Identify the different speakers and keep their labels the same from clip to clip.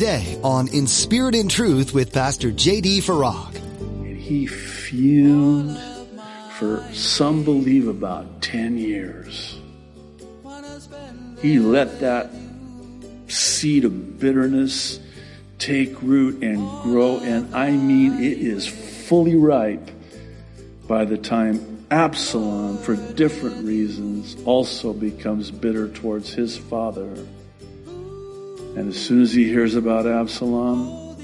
Speaker 1: today on In Spirit and Truth with Pastor J.D. Farag.
Speaker 2: He fumed for some believe about 10 years. He let that seed of bitterness take root and grow, and I mean, it is fully ripe by the time Absalom, for different reasons, also becomes bitter towards his father. And as soon as he hears about Absalom,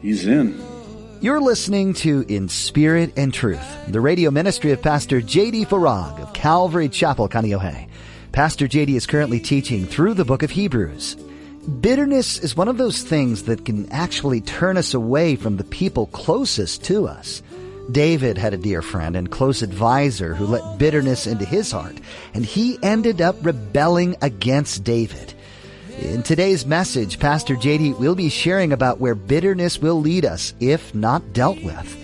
Speaker 2: he's in.
Speaker 1: You're listening to In Spirit and Truth, the radio ministry of Pastor J.D. Farag of Calvary Chapel, Kaneohe. Pastor J.D. is currently teaching through the book of Hebrews. Bitterness is one of those things that can actually turn us away from the people closest to us. David had a dear friend and close advisor who let bitterness into his heart, and he ended up rebelling against David. In today's message, Pastor JD will be sharing about where bitterness will lead us if not dealt with.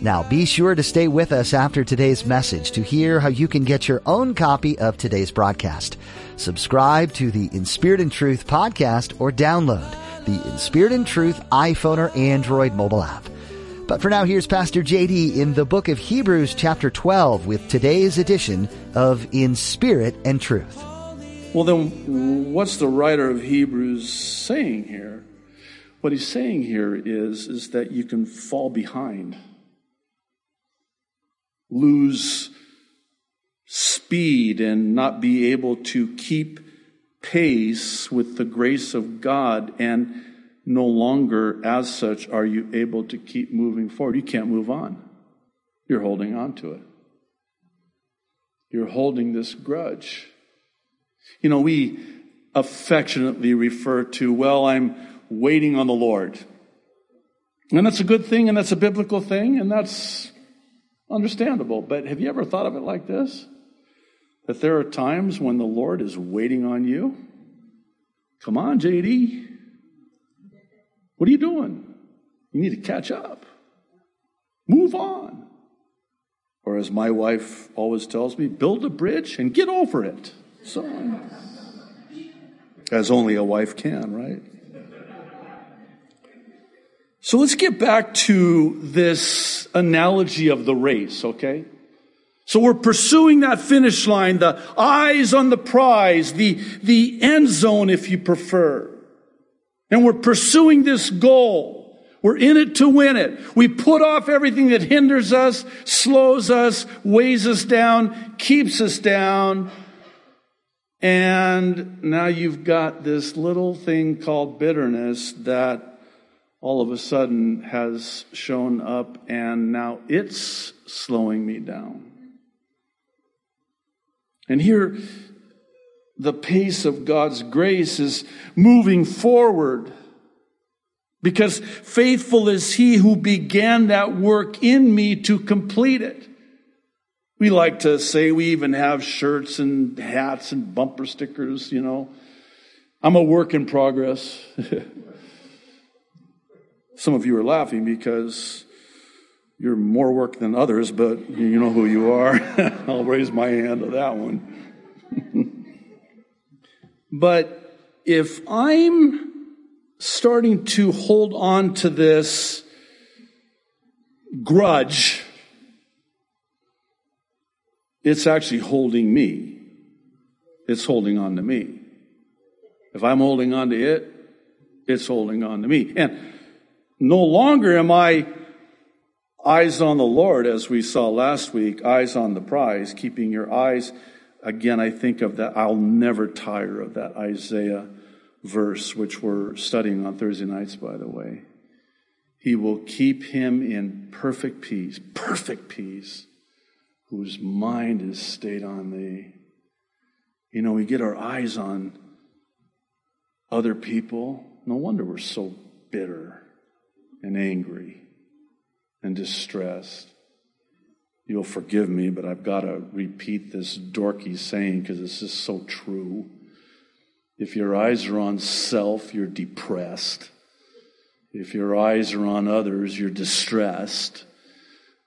Speaker 1: Now, be sure to stay with us after today's message to hear how you can get your own copy of today's broadcast. Subscribe to the In Spirit and Truth podcast or download the In Spirit and Truth iPhone or Android mobile app. But for now, here's Pastor JD in the book of Hebrews, chapter 12, with today's edition of In Spirit and Truth.
Speaker 2: Well, then, what's the writer of Hebrews saying here? What he's saying here is, is that you can fall behind, lose speed, and not be able to keep pace with the grace of God, and no longer, as such, are you able to keep moving forward. You can't move on. You're holding on to it. You're holding this grudge. You know, we affectionately refer to, well, I'm waiting on the Lord. And that's a good thing and that's a biblical thing and that's understandable. But have you ever thought of it like this? That there are times when the Lord is waiting on you? Come on, JD. What are you doing? You need to catch up. Move on. Or as my wife always tells me, build a bridge and get over it. As only a wife can, right? So let's get back to this analogy of the race, okay? So we're pursuing that finish line, the eyes on the prize, the, the end zone, if you prefer. And we're pursuing this goal. We're in it to win it. We put off everything that hinders us, slows us, weighs us down, keeps us down, and now you've got this little thing called bitterness that all of a sudden has shown up, and now it's slowing me down. And here, the pace of God's grace is moving forward. Because faithful is he who began that work in me to complete it. We like to say we even have shirts and hats and bumper stickers, you know. I'm a work in progress. Some of you are laughing because you're more work than others, but you know who you are. I'll raise my hand to that one. but if I'm starting to hold on to this grudge, it's actually holding me. It's holding on to me. If I'm holding on to it, it's holding on to me. And no longer am I eyes on the Lord, as we saw last week, eyes on the prize, keeping your eyes. Again, I think of that. I'll never tire of that Isaiah verse, which we're studying on Thursday nights, by the way. He will keep him in perfect peace, perfect peace, whose mind is stayed on thee. You know, we get our eyes on other people. No wonder we're so bitter and angry and distressed. You'll forgive me, but I've got to repeat this dorky saying because this is so true. If your eyes are on self, you're depressed. If your eyes are on others, you're distressed.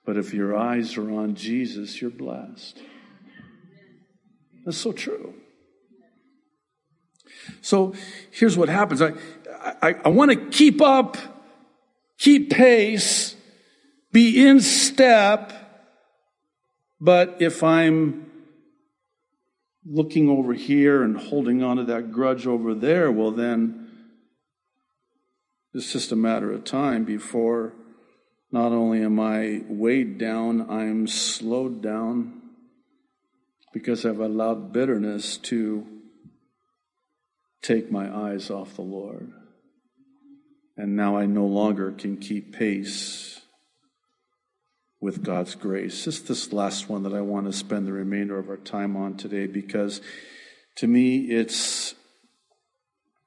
Speaker 2: But if your eyes are on Jesus, you're blessed. That's so true. So here's what happens. I, I, I want to keep up, keep pace, be in step, but if I'm looking over here and holding on to that grudge over there, well, then it's just a matter of time before not only am I weighed down, I'm slowed down because I've allowed bitterness to take my eyes off the Lord. And now I no longer can keep pace with God's grace. Just this last one that I want to spend the remainder of our time on today because to me it's,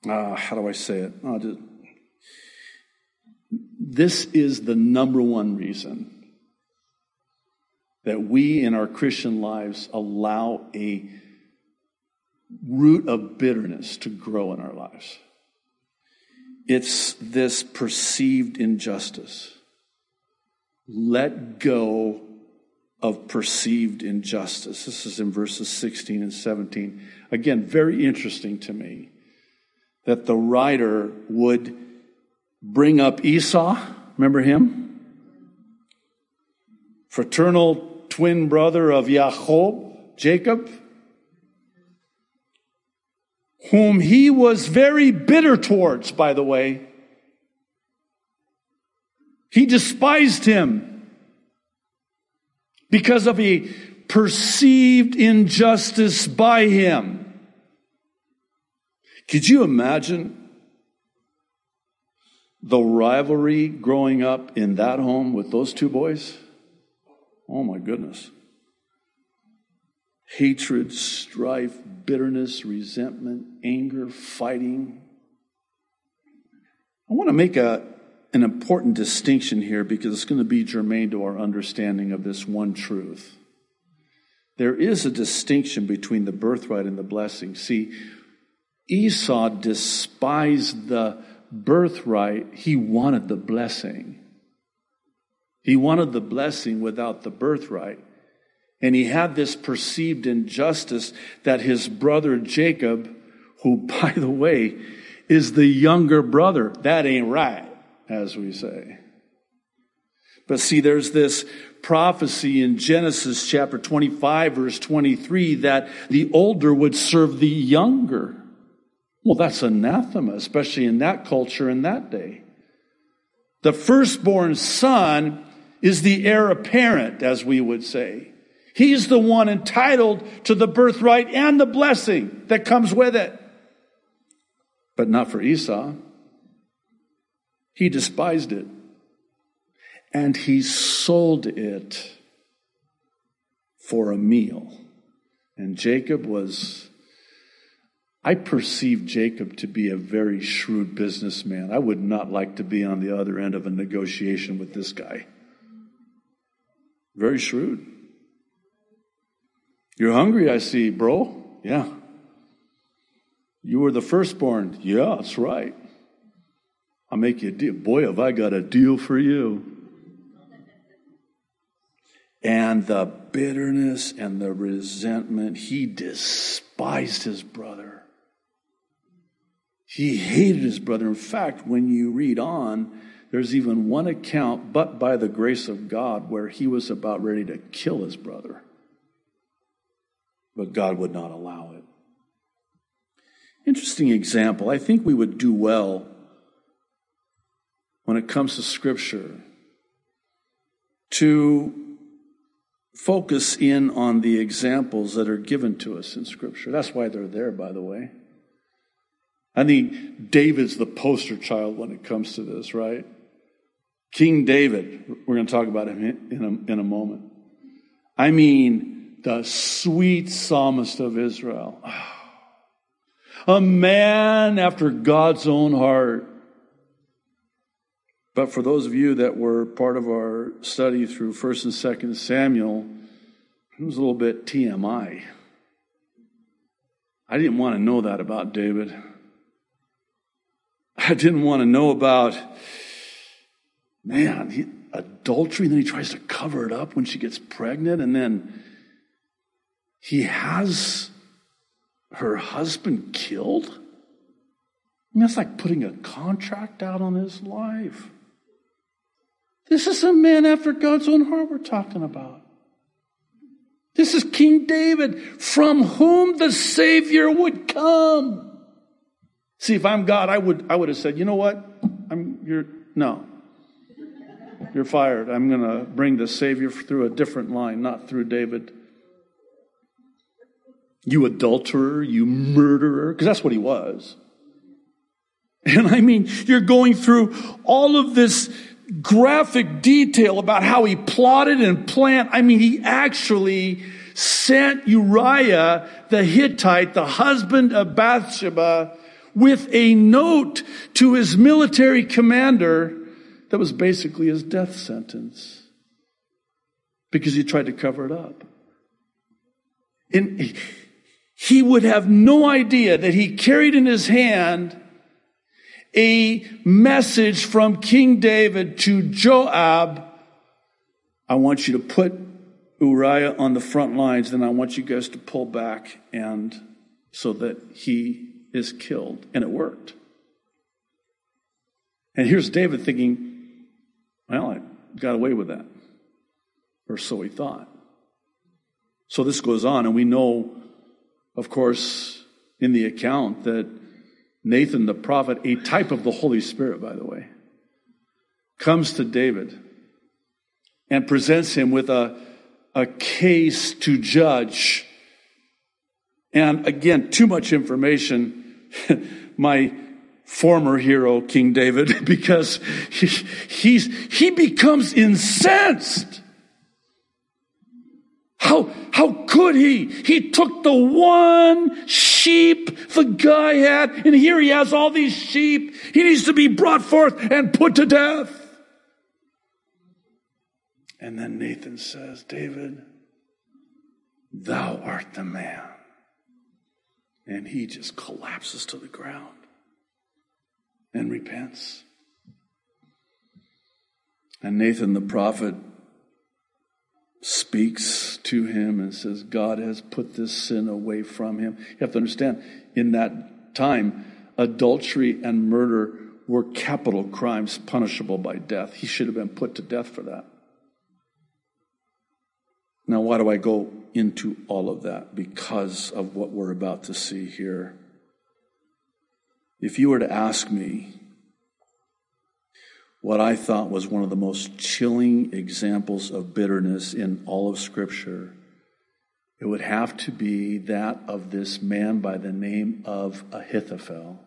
Speaker 2: uh, how do I say it? This is the number one reason that we in our Christian lives allow a root of bitterness to grow in our lives. It's this perceived injustice. Let go of perceived injustice. This is in verses 16 and 17. Again, very interesting to me that the writer would bring up Esau. Remember him? Fraternal twin brother of Jacob, Jacob whom he was very bitter towards, by the way. He despised him because of a perceived injustice by him. Could you imagine the rivalry growing up in that home with those two boys? Oh my goodness hatred, strife, bitterness, resentment, anger, fighting. I want to make a, an important distinction here because it's going to be germane to our understanding of this one truth. There is a distinction between the birthright and the blessing. See, Esau despised the birthright, he wanted the blessing. He wanted the blessing without the birthright. And he had this perceived injustice that his brother Jacob, who, by the way, is the younger brother, that ain't right, as we say. But see, there's this prophecy in Genesis chapter 25, verse 23, that the older would serve the younger. Well, that's anathema, especially in that culture in that day. The firstborn son is the heir apparent, as we would say. He's the one entitled to the birthright and the blessing that comes with it. But not for Esau. He despised it. And he sold it for a meal. And Jacob was, I perceive Jacob to be a very shrewd businessman. I would not like to be on the other end of a negotiation with this guy. Very shrewd. You're hungry, I see, bro. Yeah. You were the firstborn. Yeah, that's right. I'll make you a deal. Boy, have I got a deal for you. And the bitterness and the resentment, he despised his brother. He hated his brother. In fact, when you read on, there's even one account, but by the grace of God, where he was about ready to kill his brother but God would not allow it. Interesting example. I think we would do well when it comes to Scripture to focus in on the examples that are given to us in Scripture. That's why they're there, by the way. I think David's the poster child when it comes to this, right? King David, we're going to talk about him in a, in a moment. I mean, the sweet psalmist of Israel. A man after God's own heart. But for those of you that were part of our study through 1st and 2nd Samuel, it was a little bit TMI. I didn't want to know that about David. I didn't want to know about, man, he, adultery. Then he tries to cover it up when she gets pregnant. And then he has her husband killed? mean, that's like putting a contract out on his life. This is a man after God's own heart we're talking about. This is King David, from whom the Savior would come. See, if I'm God, I would, I would have said, you know what? I'm, you're, no. You're fired. I'm going to bring the Savior through a different line, not through David. You adulterer, you murderer, because that's what he was. And I mean, you're going through all of this graphic detail about how he plotted and planned. I mean, he actually sent Uriah the Hittite, the husband of Bathsheba, with a note to his military commander that was basically his death sentence because he tried to cover it up. And he would have no idea that he carried in his hand a message from King David to Joab. I want you to put Uriah on the front lines, then I want you guys to pull back and so that he is killed. And it worked. And here's David thinking, well, I got away with that. Or so he thought. So this goes on, and we know, of course, in the account that Nathan the prophet, a type of the Holy Spirit, by the way, comes to David and presents him with a, a case to judge. And again, too much information. My former hero, King David, because he, he's, he becomes incensed. How, how could he? He took the one sheep the guy had, and here he has all these sheep. He needs to be brought forth and put to death. And then Nathan says, David, thou art the man. And he just collapses to the ground and repents. And Nathan the prophet speaks to him and says, God has put this sin away from him. You have to understand, in that time, adultery and murder were capital crimes punishable by death. He should have been put to death for that. Now, why do I go into all of that? Because of what we're about to see here. If you were to ask me, what I thought was one of the most chilling examples of bitterness in all of Scripture, it would have to be that of this man by the name of Ahithophel.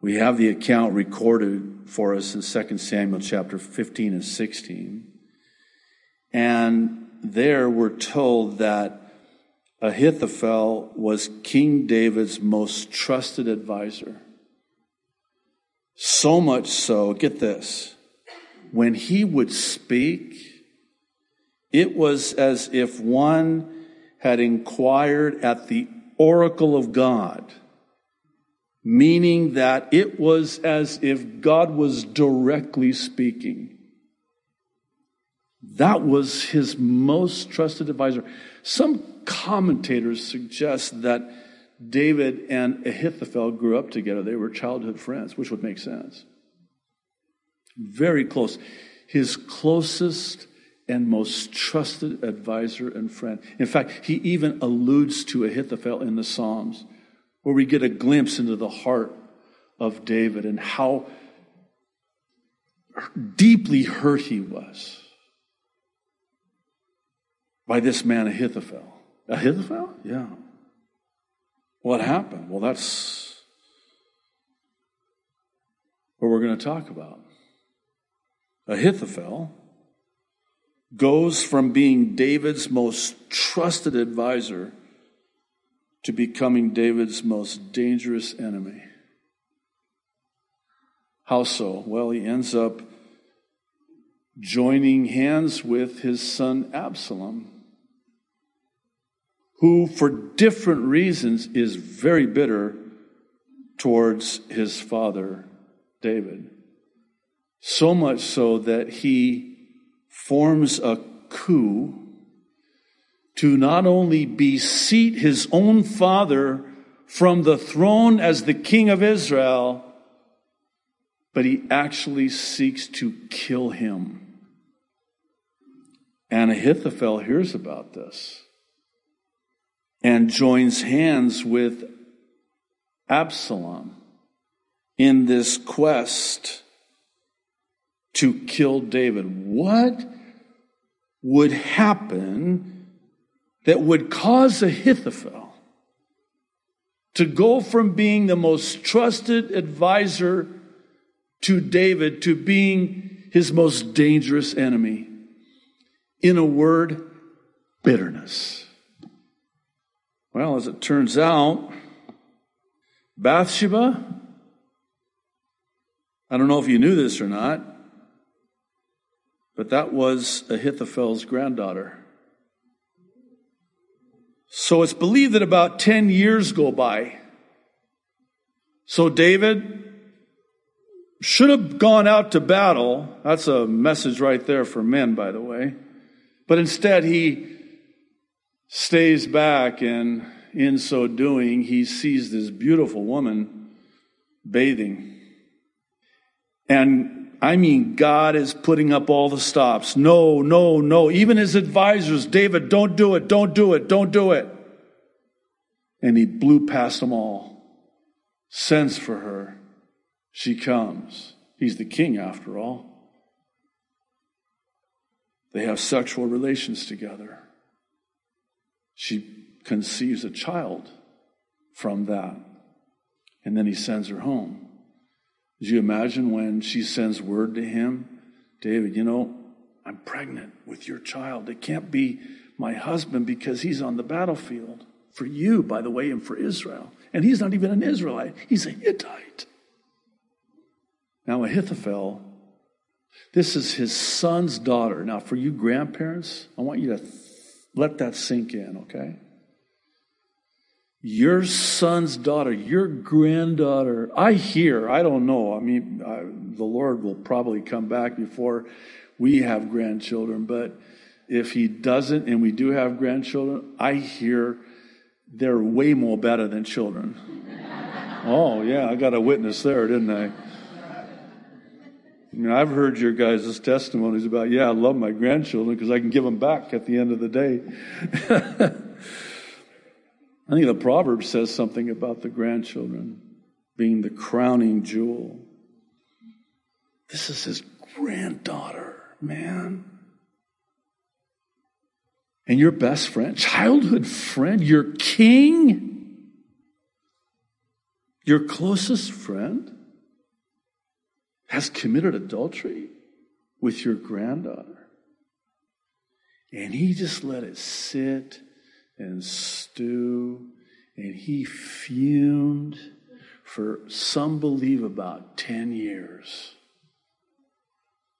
Speaker 2: We have the account recorded for us in 2 Samuel chapter 15 and 16. And there we're told that Ahithophel was King David's most trusted advisor. So much so, get this, when he would speak, it was as if one had inquired at the oracle of God, meaning that it was as if God was directly speaking. That was his most trusted advisor. Some commentators suggest that David and Ahithophel grew up together. They were childhood friends, which would make sense. Very close. His closest and most trusted advisor and friend. In fact, he even alludes to Ahithophel in the Psalms, where we get a glimpse into the heart of David and how deeply hurt he was by this man Ahithophel. Ahithophel? Yeah. What happened? Well, that's what we're going to talk about. Ahithophel goes from being David's most trusted advisor to becoming David's most dangerous enemy. How so? Well, he ends up joining hands with his son Absalom who, for different reasons, is very bitter towards his father, David. So much so that he forms a coup to not only beseat his own father from the throne as the king of Israel, but he actually seeks to kill him. And Ahithophel hears about this and joins hands with Absalom in this quest to kill David. What would happen that would cause Ahithophel to go from being the most trusted advisor to David to being his most dangerous enemy? In a word, bitterness. Well, as it turns out, Bathsheba, I don't know if you knew this or not, but that was Ahithophel's granddaughter. So it's believed that about 10 years go by. So David should have gone out to battle. That's a message right there for men, by the way. But instead, he stays back, and in so doing, he sees this beautiful woman bathing. And I mean, God is putting up all the stops. No, no, no. Even his advisors, David, don't do it, don't do it, don't do it. And he blew past them all, sends for her. She comes. He's the king, after all. They have sexual relations together. She conceives a child from that. And then he sends her home. Did you imagine when she sends word to him, David, you know, I'm pregnant with your child. It can't be my husband because he's on the battlefield. For you, by the way, and for Israel. And he's not even an Israelite, he's a Hittite. Now, Ahithophel this is his son's daughter. Now, for you grandparents, I want you to let that sink in, okay? Your son's daughter, your granddaughter, I hear, I don't know. I mean, I, the Lord will probably come back before we have grandchildren, but if he doesn't and we do have grandchildren, I hear they're way more better than children. oh, yeah, I got a witness there, didn't I? I mean, I've heard your guys' testimonies about, yeah, I love my grandchildren because I can give them back at the end of the day. I think the proverb says something about the grandchildren being the crowning jewel. This is his granddaughter, man. And your best friend, childhood friend, your king, your closest friend has committed adultery with your granddaughter. And he just let it sit and stew, and he fumed for some believe about 10 years.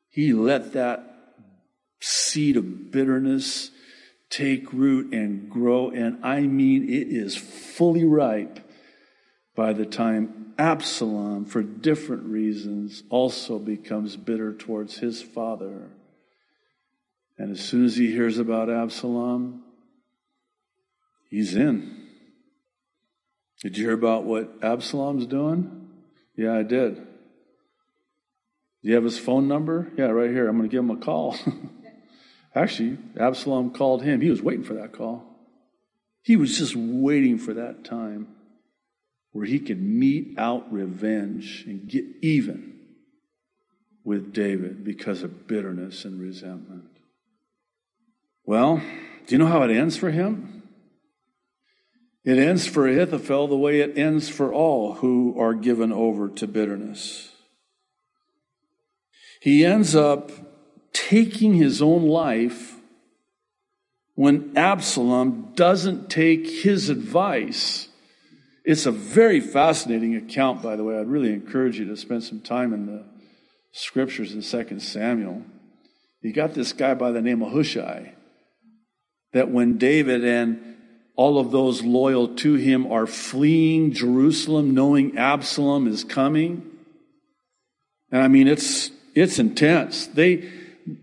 Speaker 2: He let that seed of bitterness take root and grow, and I mean, it is fully ripe by the time Absalom, for different reasons, also becomes bitter towards his father. And as soon as he hears about Absalom, he's in. Did you hear about what Absalom's doing? Yeah, I did. Do you have his phone number? Yeah, right here. I'm going to give him a call. Actually, Absalom called him. He was waiting for that call. He was just waiting for that time where he could mete out revenge and get even with David because of bitterness and resentment. Well, do you know how it ends for him? It ends for Ahithophel the way it ends for all who are given over to bitterness. He ends up taking his own life when Absalom doesn't take his advice it's a very fascinating account, by the way. I'd really encourage you to spend some time in the scriptures in 2 Samuel. You got this guy by the name of Hushai, that when David and all of those loyal to him are fleeing Jerusalem, knowing Absalom is coming. And I mean, it's, it's intense. They,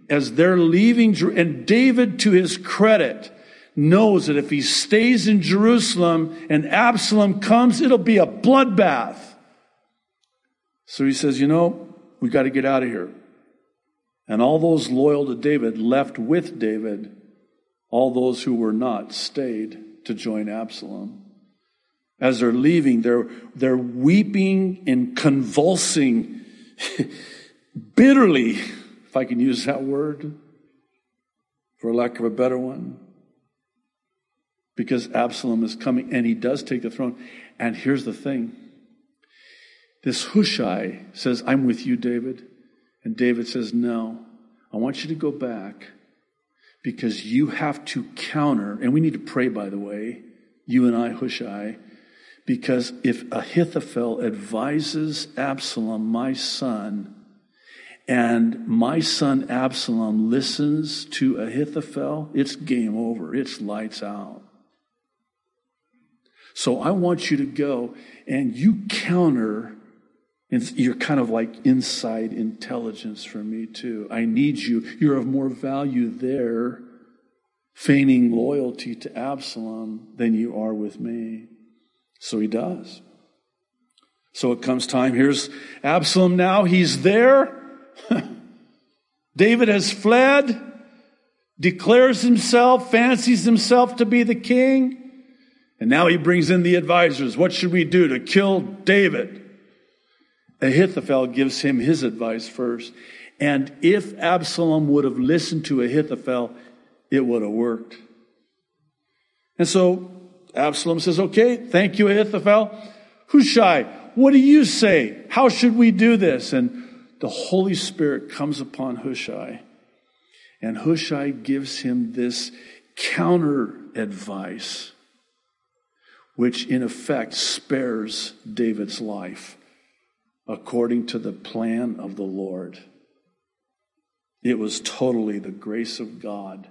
Speaker 2: as they're leaving, and David, to his credit, knows that if he stays in Jerusalem and Absalom comes, it'll be a bloodbath. So he says, you know, we got to get out of here. And all those loyal to David left with David. All those who were not stayed to join Absalom. As they're leaving, they're, they're weeping and convulsing bitterly, if I can use that word, for lack of a better one because Absalom is coming and he does take the throne. And here's the thing this Hushai says, I'm with you, David. And David says, No, I want you to go back because you have to counter, and we need to pray, by the way, you and I, Hushai, because if Ahithophel advises Absalom, my son, and my son Absalom listens to Ahithophel, it's game over. It's lights out. So I want you to go and you counter, and you're kind of like inside intelligence for me too. I need you. You're of more value there, feigning loyalty to Absalom than you are with me. So he does. So it comes time. Here's Absalom now. He's there. David has fled, declares himself, fancies himself to be the king. And now he brings in the advisors. What should we do to kill David? Ahithophel gives him his advice first. And if Absalom would have listened to Ahithophel, it would have worked. And so Absalom says, Okay, thank you, Ahithophel. Hushai, what do you say? How should we do this? And the Holy Spirit comes upon Hushai. And Hushai gives him this counter advice which in effect spares David's life according to the plan of the Lord. It was totally the grace of God.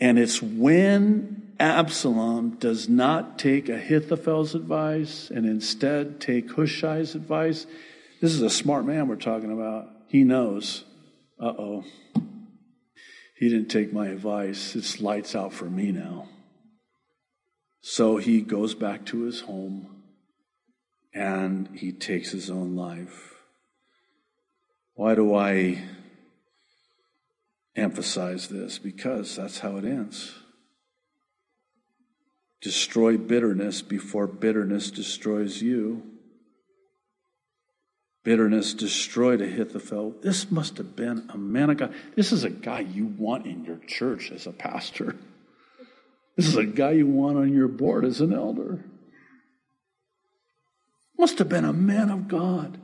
Speaker 2: And it's when Absalom does not take Ahithophel's advice and instead take Hushai's advice. This is a smart man we're talking about. He knows, uh oh, he didn't take my advice. It's lights out for me now. So he goes back to his home and he takes his own life. Why do I emphasize this? Because that's how it ends. Destroy bitterness before bitterness destroys you. Bitterness destroyed Ahithophel. This must have been a man of God. This is a guy you want in your church as a pastor. This is a guy you want on your board as an elder. Must have been a man of God.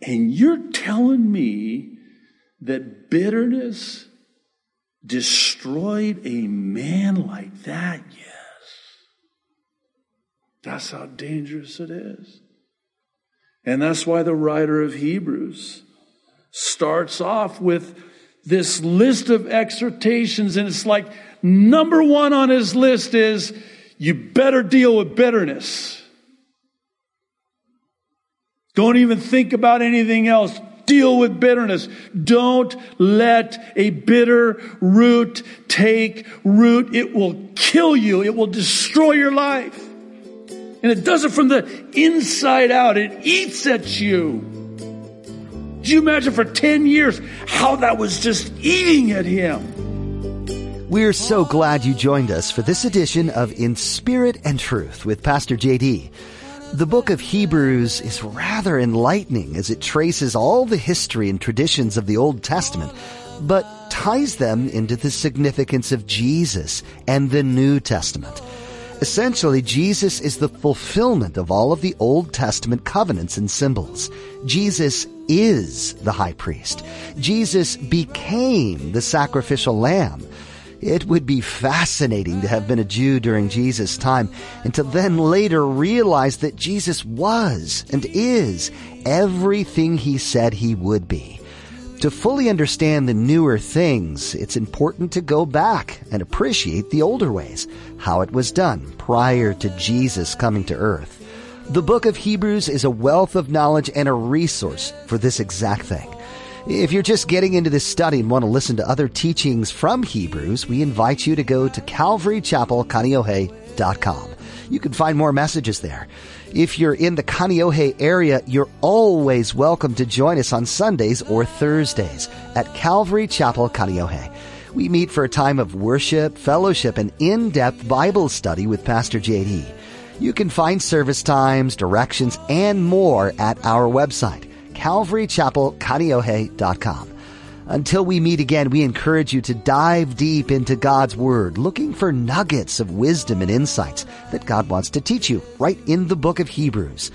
Speaker 2: And you're telling me that bitterness destroyed a man like that? Yes. That's how dangerous it is. And that's why the writer of Hebrews starts off with this list of exhortations, and it's like number one on his list is you better deal with bitterness. Don't even think about anything else. Deal with bitterness. Don't let a bitter root take root. It will kill you. It will destroy your life. And it does it from the inside out. It eats at you. Do you imagine for 10 years how that was just eating at him?
Speaker 1: We're so glad you joined us for this edition of In Spirit and Truth with Pastor JD. The book of Hebrews is rather enlightening as it traces all the history and traditions of the Old Testament, but ties them into the significance of Jesus and the New Testament. Essentially, Jesus is the fulfillment of all of the Old Testament covenants and symbols. Jesus is the high priest. Jesus became the sacrificial lamb. It would be fascinating to have been a Jew during Jesus' time and to then later realize that Jesus was and is everything he said he would be. To fully understand the newer things, it's important to go back and appreciate the older ways, how it was done prior to Jesus coming to earth. The book of Hebrews is a wealth of knowledge and a resource for this exact thing. If you're just getting into this study and want to listen to other teachings from Hebrews, we invite you to go to calvarychapelkaneohe.com. You can find more messages there. If you're in the Kaneohe area, you're always welcome to join us on Sundays or Thursdays at Calvary Chapel Kaneohe. We meet for a time of worship, fellowship, and in-depth Bible study with Pastor JD. You can find service times, directions, and more at our website, calvarychapelkaneohe.com. Until we meet again, we encourage you to dive deep into God's Word, looking for nuggets of wisdom and insights that God wants to teach you right in the book of Hebrews.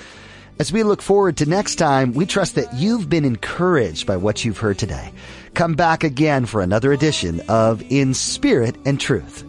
Speaker 1: As we look forward to next time, we trust that you've been encouraged by what you've heard today. Come back again for another edition of In Spirit and Truth.